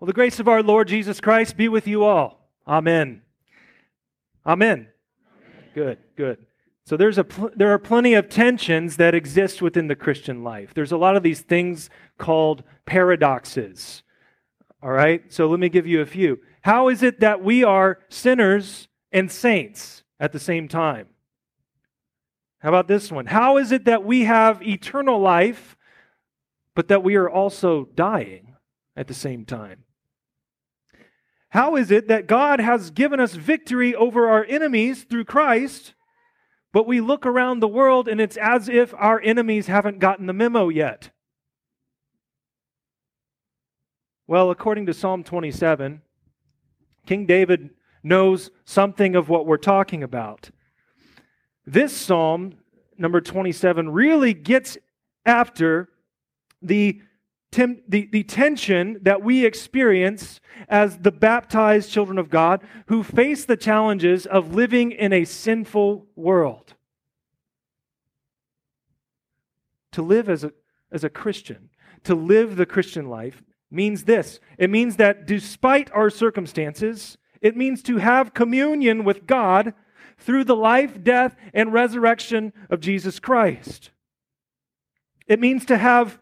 Well, the grace of our Lord Jesus Christ be with you all. Amen. Amen. Good, good. So there's a pl- there are plenty of tensions that exist within the Christian life. There's a lot of these things called paradoxes. All right? So let me give you a few. How is it that we are sinners and saints at the same time? How about this one? How is it that we have eternal life but that we are also dying at the same time? How is it that God has given us victory over our enemies through Christ, but we look around the world and it's as if our enemies haven't gotten the memo yet? Well, according to Psalm 27, King David knows something of what we're talking about. This psalm, number 27, really gets after the Tim, the, the tension that we experience as the baptized children of God who face the challenges of living in a sinful world. To live as a, as a Christian, to live the Christian life, means this it means that despite our circumstances, it means to have communion with God through the life, death, and resurrection of Jesus Christ. It means to have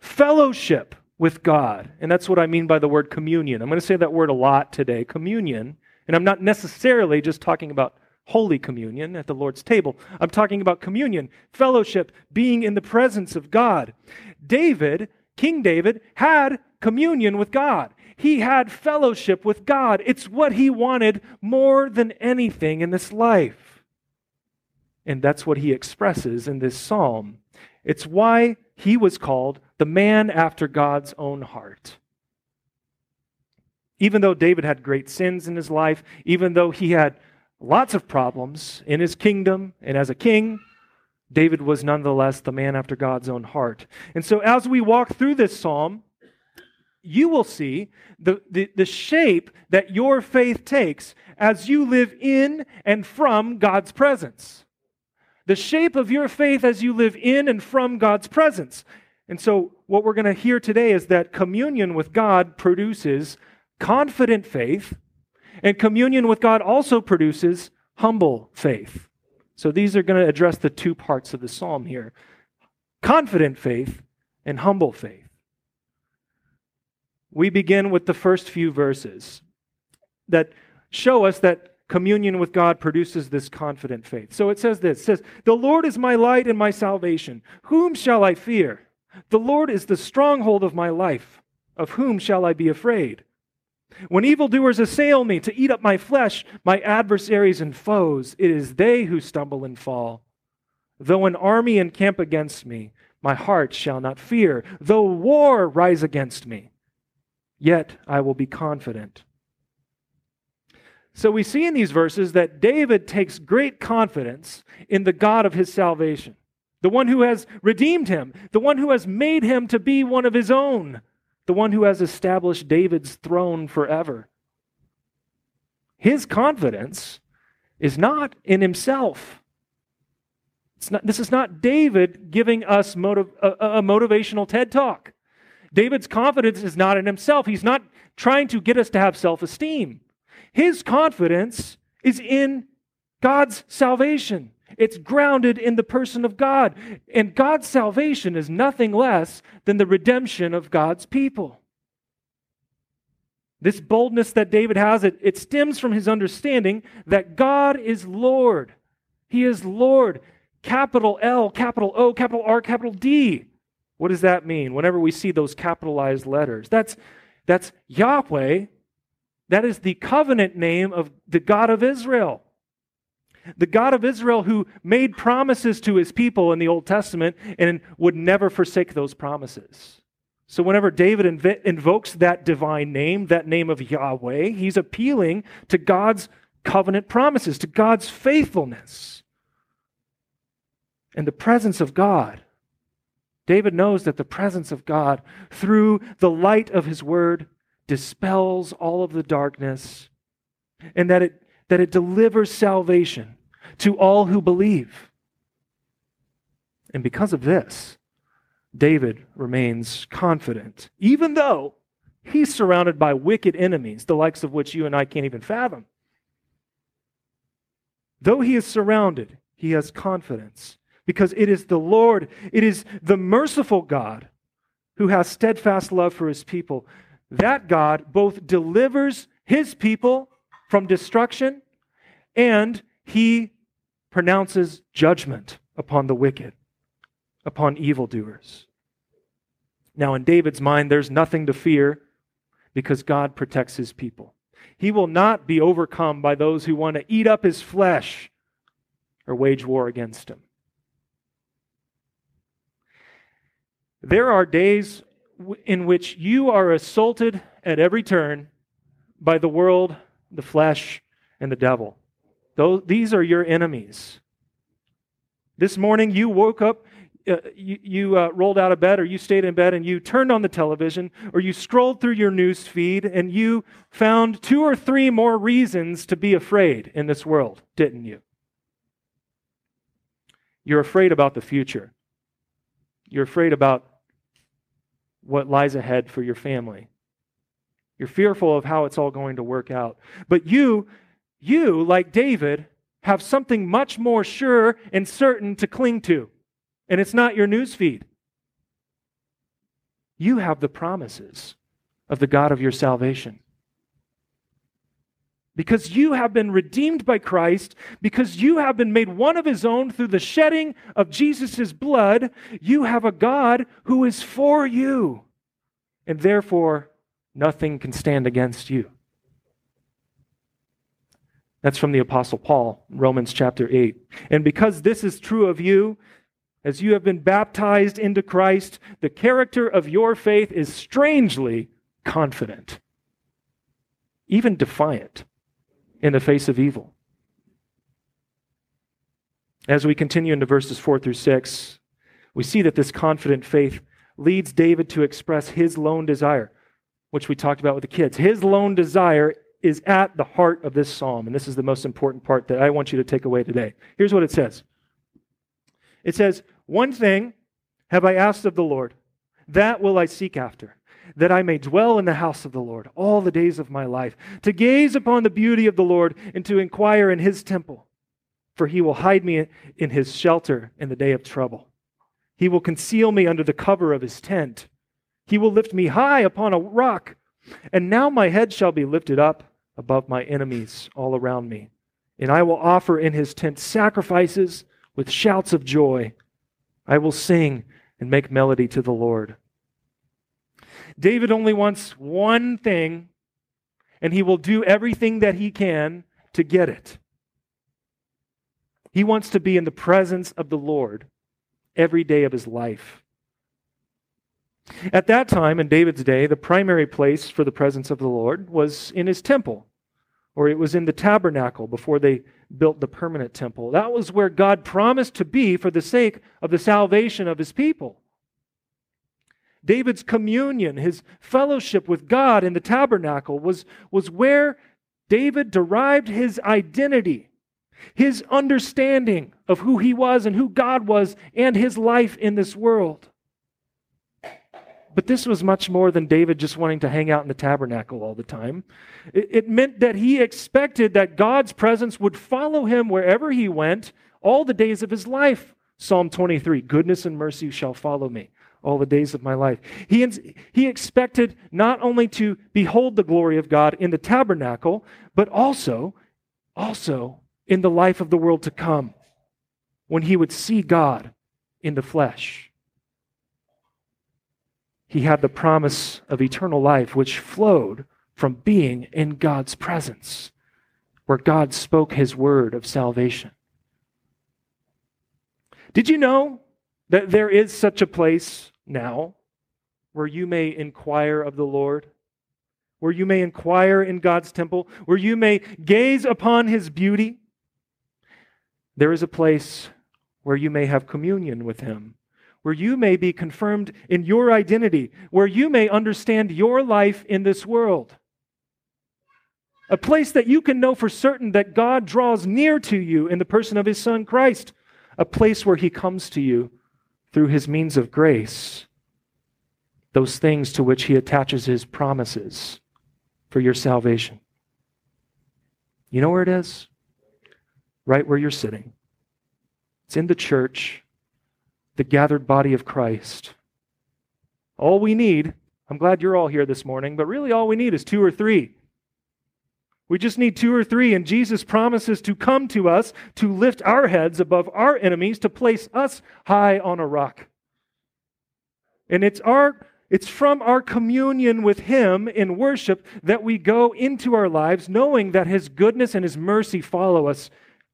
fellowship with God. And that's what I mean by the word communion. I'm going to say that word a lot today communion. And I'm not necessarily just talking about Holy Communion at the Lord's table. I'm talking about communion, fellowship, being in the presence of God. David, King David, had communion with God. He had fellowship with God. It's what he wanted more than anything in this life. And that's what he expresses in this psalm. It's why he was called the man after God's own heart. Even though David had great sins in his life, even though he had lots of problems in his kingdom and as a king, David was nonetheless the man after God's own heart. And so, as we walk through this psalm, you will see the, the, the, shape that your faith takes as you live in and from God's presence the shape of your faith as you live in and from God's presence. And so, what we're going to hear today is that communion with God produces confident faith, and communion with God also produces humble faith. So, these are going to address the two parts of the psalm here confident faith and humble faith. We begin with the first few verses that show us that communion with God produces this confident faith. So it says this it says, The Lord is my light and my salvation. Whom shall I fear? The Lord is the stronghold of my life. Of whom shall I be afraid? When evildoers assail me to eat up my flesh, my adversaries and foes, it is they who stumble and fall. Though an army encamp against me, my heart shall not fear. Though war rise against me, yet I will be confident. So we see in these verses that David takes great confidence in the God of his salvation, the one who has redeemed him, the one who has made him to be one of his own, the one who has established David's throne forever. His confidence is not in himself. Not, this is not David giving us motiv- a, a motivational TED talk. David's confidence is not in himself. He's not trying to get us to have self esteem. His confidence is in God's salvation. It's grounded in the person of God. And God's salvation is nothing less than the redemption of God's people. This boldness that David has, it, it stems from his understanding that God is Lord. He is Lord. Capital L, capital O, capital R, capital D. What does that mean whenever we see those capitalized letters? That's, that's Yahweh that is the covenant name of the God of Israel. The God of Israel who made promises to his people in the Old Testament and would never forsake those promises. So, whenever David inv- invokes that divine name, that name of Yahweh, he's appealing to God's covenant promises, to God's faithfulness, and the presence of God. David knows that the presence of God, through the light of his word, dispels all of the darkness and that it, that it delivers salvation to all who believe. And because of this, David remains confident, even though He's surrounded by wicked enemies, the likes of which you and I can't even fathom. Though he is surrounded, he has confidence because it is the Lord, it is the merciful God who has steadfast love for his people. That God both delivers his people from destruction and he pronounces judgment upon the wicked, upon evildoers. Now, in David's mind, there's nothing to fear because God protects his people. He will not be overcome by those who want to eat up his flesh or wage war against him. There are days in which you are assaulted at every turn by the world, the flesh, and the devil. Those, these are your enemies. This morning you woke up, uh, you, you uh, rolled out of bed, or you stayed in bed and you turned on the television, or you scrolled through your news feed and you found two or three more reasons to be afraid in this world, didn't you? You're afraid about the future. You're afraid about what lies ahead for your family. You're fearful of how it's all going to work out. But you, you, like David, have something much more sure and certain to cling to. And it's not your newsfeed. You have the promises of the God of your salvation. Because you have been redeemed by Christ, because you have been made one of his own through the shedding of Jesus' blood, you have a God who is for you. And therefore, nothing can stand against you. That's from the Apostle Paul, Romans chapter 8. And because this is true of you, as you have been baptized into Christ, the character of your faith is strangely confident, even defiant in the face of evil. As we continue into verses 4 through 6, we see that this confident faith leads David to express his lone desire, which we talked about with the kids. His lone desire is at the heart of this psalm, and this is the most important part that I want you to take away today. Here's what it says It says, One thing have I asked of the Lord, that will I seek after that I may dwell in the house of the Lord all the days of my life, to gaze upon the beauty of the Lord and to inquire in his temple. For he will hide me in his shelter in the day of trouble. He will conceal me under the cover of his tent. He will lift me high upon a rock. And now my head shall be lifted up above my enemies all around me. And I will offer in his tent sacrifices with shouts of joy. I will sing and make melody to the Lord. David only wants one thing, and he will do everything that he can to get it. He wants to be in the presence of the Lord every day of his life. At that time, in David's day, the primary place for the presence of the Lord was in his temple, or it was in the tabernacle before they built the permanent temple. That was where God promised to be for the sake of the salvation of his people. David's communion, his fellowship with God in the tabernacle, was, was where David derived his identity, his understanding of who he was and who God was, and his life in this world. But this was much more than David just wanting to hang out in the tabernacle all the time. It, it meant that he expected that God's presence would follow him wherever he went all the days of his life. Psalm 23 Goodness and mercy shall follow me all the days of my life. He, he expected not only to behold the glory of God in the tabernacle, but also, also in the life of the world to come, when he would see God in the flesh. He had the promise of eternal life, which flowed from being in God's presence, where God spoke his word of salvation. Did you know that there is such a place now where you may inquire of the Lord, where you may inquire in God's temple, where you may gaze upon his beauty. There is a place where you may have communion with him, where you may be confirmed in your identity, where you may understand your life in this world. A place that you can know for certain that God draws near to you in the person of his Son Christ. A place where he comes to you through his means of grace. those things to which he attaches his promises for your salvation. You know where it is? Right where you're sitting. It's in the church, the gathered body of Christ. All we need, I'm glad you're all here this morning, but really all we need is two or three. We just need two or three, and Jesus promises to come to us, to lift our heads above our enemies, to place us high on a rock. And it's our it's from our communion with Him in worship that we go into our lives knowing that His goodness and His mercy follow us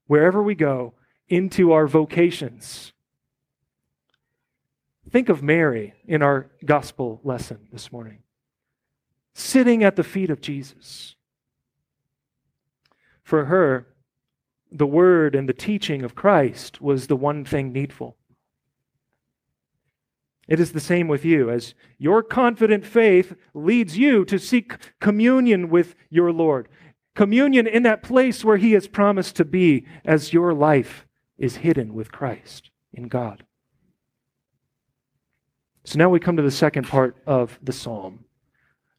wherever we go into our vocations. Think of Mary in our gospel lesson this morning, sitting at the feet of Jesus. For her, the word and the teaching of Christ was the one thing needful. It is the same with you, as your confident faith leads you to seek communion with your Lord. Communion in that place where He has promised to be as your life is hidden with Christ in God. So now we come to the second part of the psalm.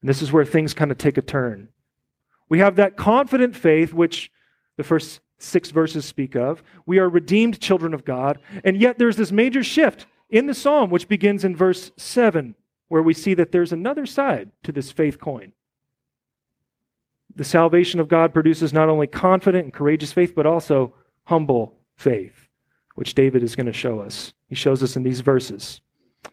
And this is where things kind of take a turn. We have that confident faith, which the first six verses speak of. We are redeemed children of God. And yet there's this major shift in the psalm, which begins in verse 7, where we see that there's another side to this faith coin. The salvation of God produces not only confident and courageous faith, but also humble faith, which David is going to show us. He shows us in these verses.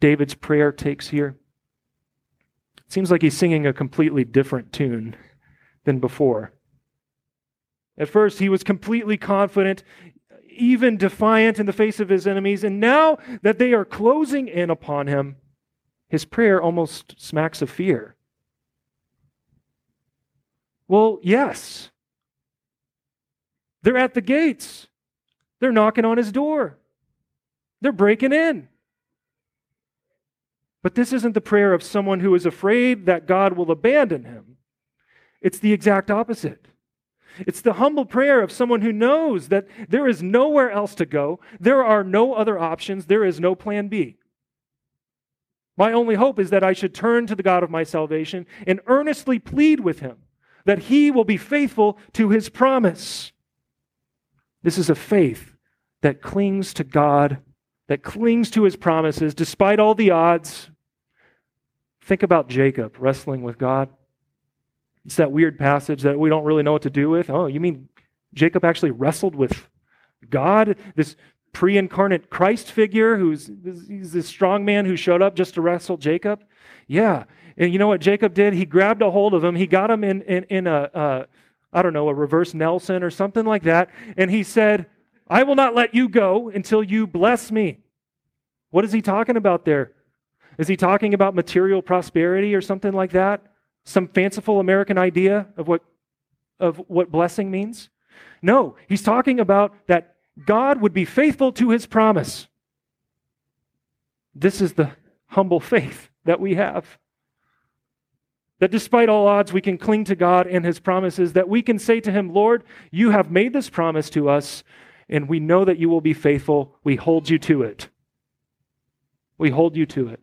David's prayer takes here? It seems like he's singing a completely different tune than before. At first, he was completely confident even defiant in the face of his enemies. And now that they are closing in upon him, his prayer almost smacks of fear. Well, yes. They're at the gates. They're knocking on his door. They're breaking in. But this isn't the prayer of someone who is afraid that God will abandon him. It's the exact opposite. It's the humble prayer of someone who knows that there is nowhere else to go, there are no other options, there is no plan B. My only hope is that I should turn to the God of my salvation and earnestly plead with him that he will be faithful to his promise. This is a faith that clings to God, that clings to his promises despite all the odds. Think about Jacob wrestling with God. It's that weird passage that we don't really know what to do with. Oh, you mean Jacob actually wrestled with God, this pre incarnate Christ figure who's he's this strong man who showed up just to wrestle Jacob? Yeah. And you know what Jacob did? He grabbed a hold of him, he got him in, in, in a, uh, I don't know, a reverse Nelson or something like that. And he said, I will not let you go until you bless me. What is he talking about there? Is he talking about material prosperity or something like that? some fanciful American idea of what, of what blessing means? No, he's talking about that God would be faithful to his promise. This is the humble faith that we have. That despite all odds, we can cling to God and his promises, that we can say to him, Lord, you have made this promise to us, and we know that you will be faithful. We hold you to it. We hold you to it.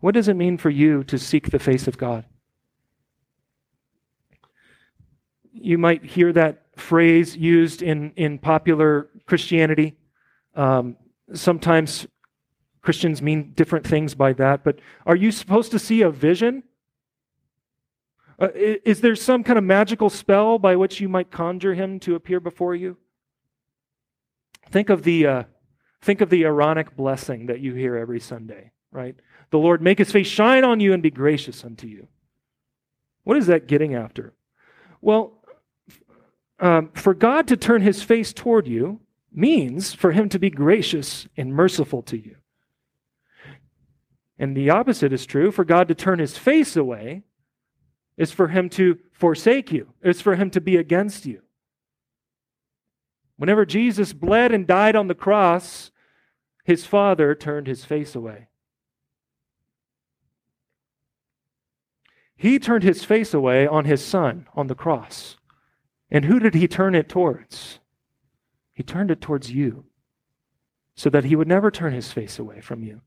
What does it mean for you to seek the face of God? You might hear that phrase used in, in popular Christianity. Um, sometimes Christians mean different things by that, but are you supposed to see a vision? Uh, is there some kind of magical spell by which you might conjure him to appear before you? Think of the, uh, think of the Aaronic blessing that you hear every Sunday, right? The Lord make his face shine on you and be gracious unto you. What is that getting after? Well, um, for God to turn his face toward you means for him to be gracious and merciful to you. And the opposite is true. For God to turn his face away is for him to forsake you, it's for him to be against you. Whenever Jesus bled and died on the cross, his Father turned his face away. He turned his face away on his Son on the cross. And who did he turn it towards? He turned it towards you so that he would never turn his face away from you.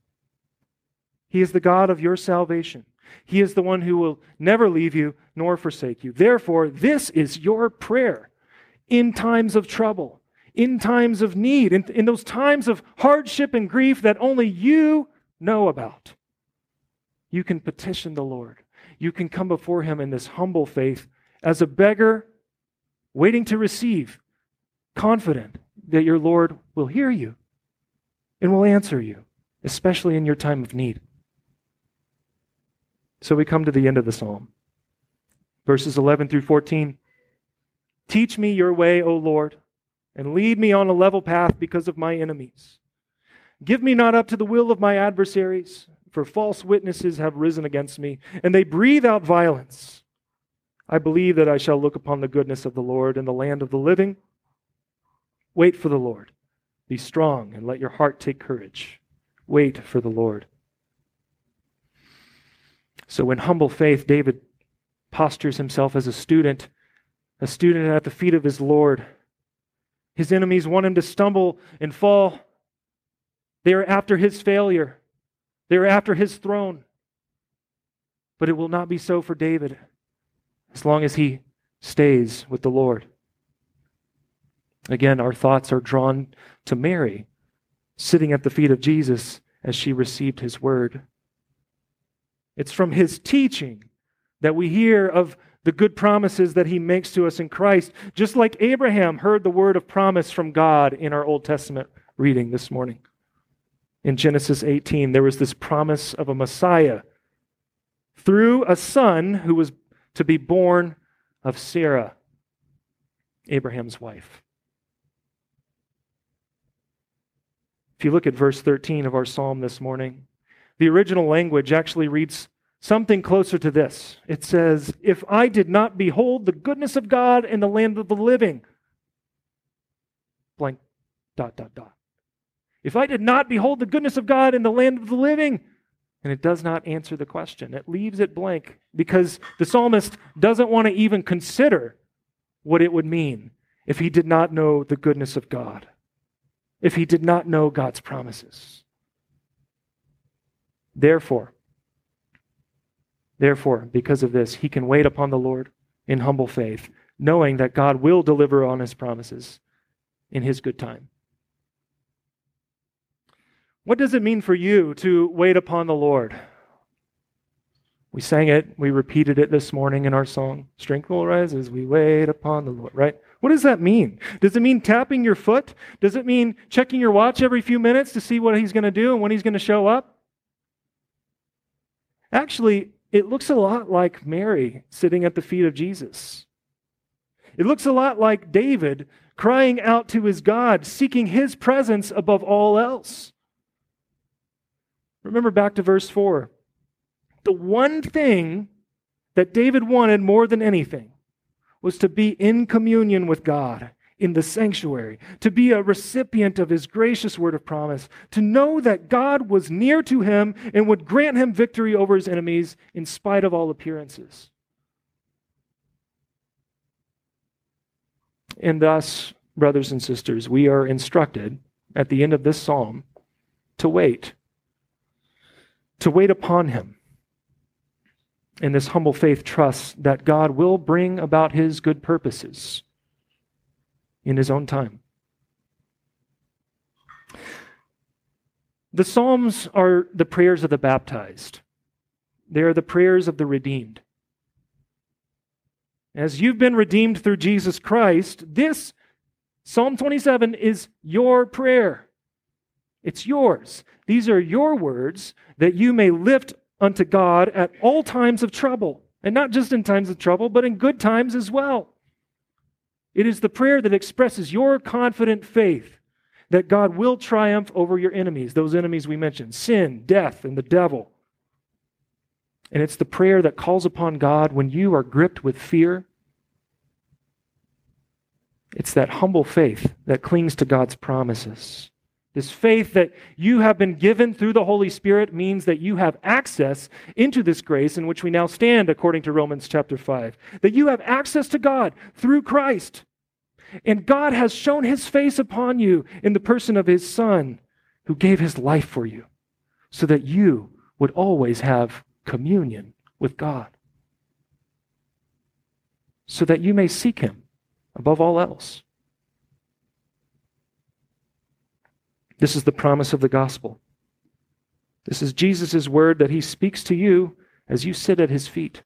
He is the God of your salvation. He is the one who will never leave you nor forsake you. Therefore, this is your prayer in times of trouble, in times of need, in, in those times of hardship and grief that only you know about. You can petition the Lord. You can come before Him in this humble faith as a beggar waiting to receive, confident that your Lord will hear you and will answer you, especially in your time of need. So we come to the end of the psalm. Verses 11 through 14. Teach me your way, O Lord, and lead me on a level path because of my enemies. Give me not up to the will of my adversaries, for false witnesses have risen against me, and they breathe out violence. I believe that I shall look upon the goodness of the Lord in the land of the living. Wait for the Lord. Be strong and let your heart take courage. Wait for the Lord. So, in humble faith, David postures himself as a student, a student at the feet of his Lord. His enemies want him to stumble and fall. They are after his failure, they are after his throne. But it will not be so for David as long as he stays with the Lord. Again, our thoughts are drawn to Mary, sitting at the feet of Jesus as she received his word. It's from his teaching that we hear of the good promises that he makes to us in Christ, just like Abraham heard the word of promise from God in our Old Testament reading this morning. In Genesis 18, there was this promise of a Messiah through a son who was to be born of Sarah, Abraham's wife. If you look at verse 13 of our psalm this morning, the original language actually reads something closer to this. It says, If I did not behold the goodness of God in the land of the living, blank, dot, dot, dot. If I did not behold the goodness of God in the land of the living, and it does not answer the question. It leaves it blank because the psalmist doesn't want to even consider what it would mean if he did not know the goodness of God, if he did not know God's promises. Therefore, therefore, because of this, he can wait upon the Lord in humble faith, knowing that God will deliver on his promises in his good time. What does it mean for you to wait upon the Lord? We sang it, we repeated it this morning in our song. Strength will rise as we wait upon the Lord, right? What does that mean? Does it mean tapping your foot? Does it mean checking your watch every few minutes to see what he's going to do and when he's going to show up? Actually, it looks a lot like Mary sitting at the feet of Jesus. It looks a lot like David crying out to his God, seeking his presence above all else. Remember back to verse 4. The one thing that David wanted more than anything was to be in communion with God in the sanctuary, to be a recipient of his gracious word of promise, to know that God was near to him and would grant him victory over his enemies in spite of all appearances. And thus, brothers and sisters, we are instructed at the end of this psalm to wait, to wait upon him. And this humble faith trusts that God will bring about his good purposes in his own time. The Psalms are the prayers of the baptized, they are the prayers of the redeemed. As you've been redeemed through Jesus Christ, this Psalm 27 is your prayer. It's yours. These are your words that you may lift unto God at all times of trouble. And not just in times of trouble, but in good times as well. It is the prayer that expresses your confident faith that God will triumph over your enemies, those enemies we mentioned sin, death, and the devil. And it's the prayer that calls upon God when you are gripped with fear. It's that humble faith that clings to God's promises. This faith that you have been given through the Holy Spirit means that you have access into this grace in which we now stand, according to Romans chapter 5. That you have access to God through Christ. And God has shown his face upon you in the person of his Son, who gave his life for you, so that you would always have communion with God. So that you may seek him above all else. This is the promise of the gospel. This is Jesus' word that he speaks to you as you sit at his feet.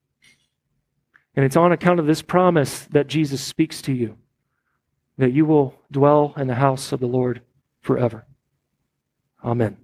And it's on account of this promise that Jesus speaks to you that you will dwell in the house of the Lord forever. Amen.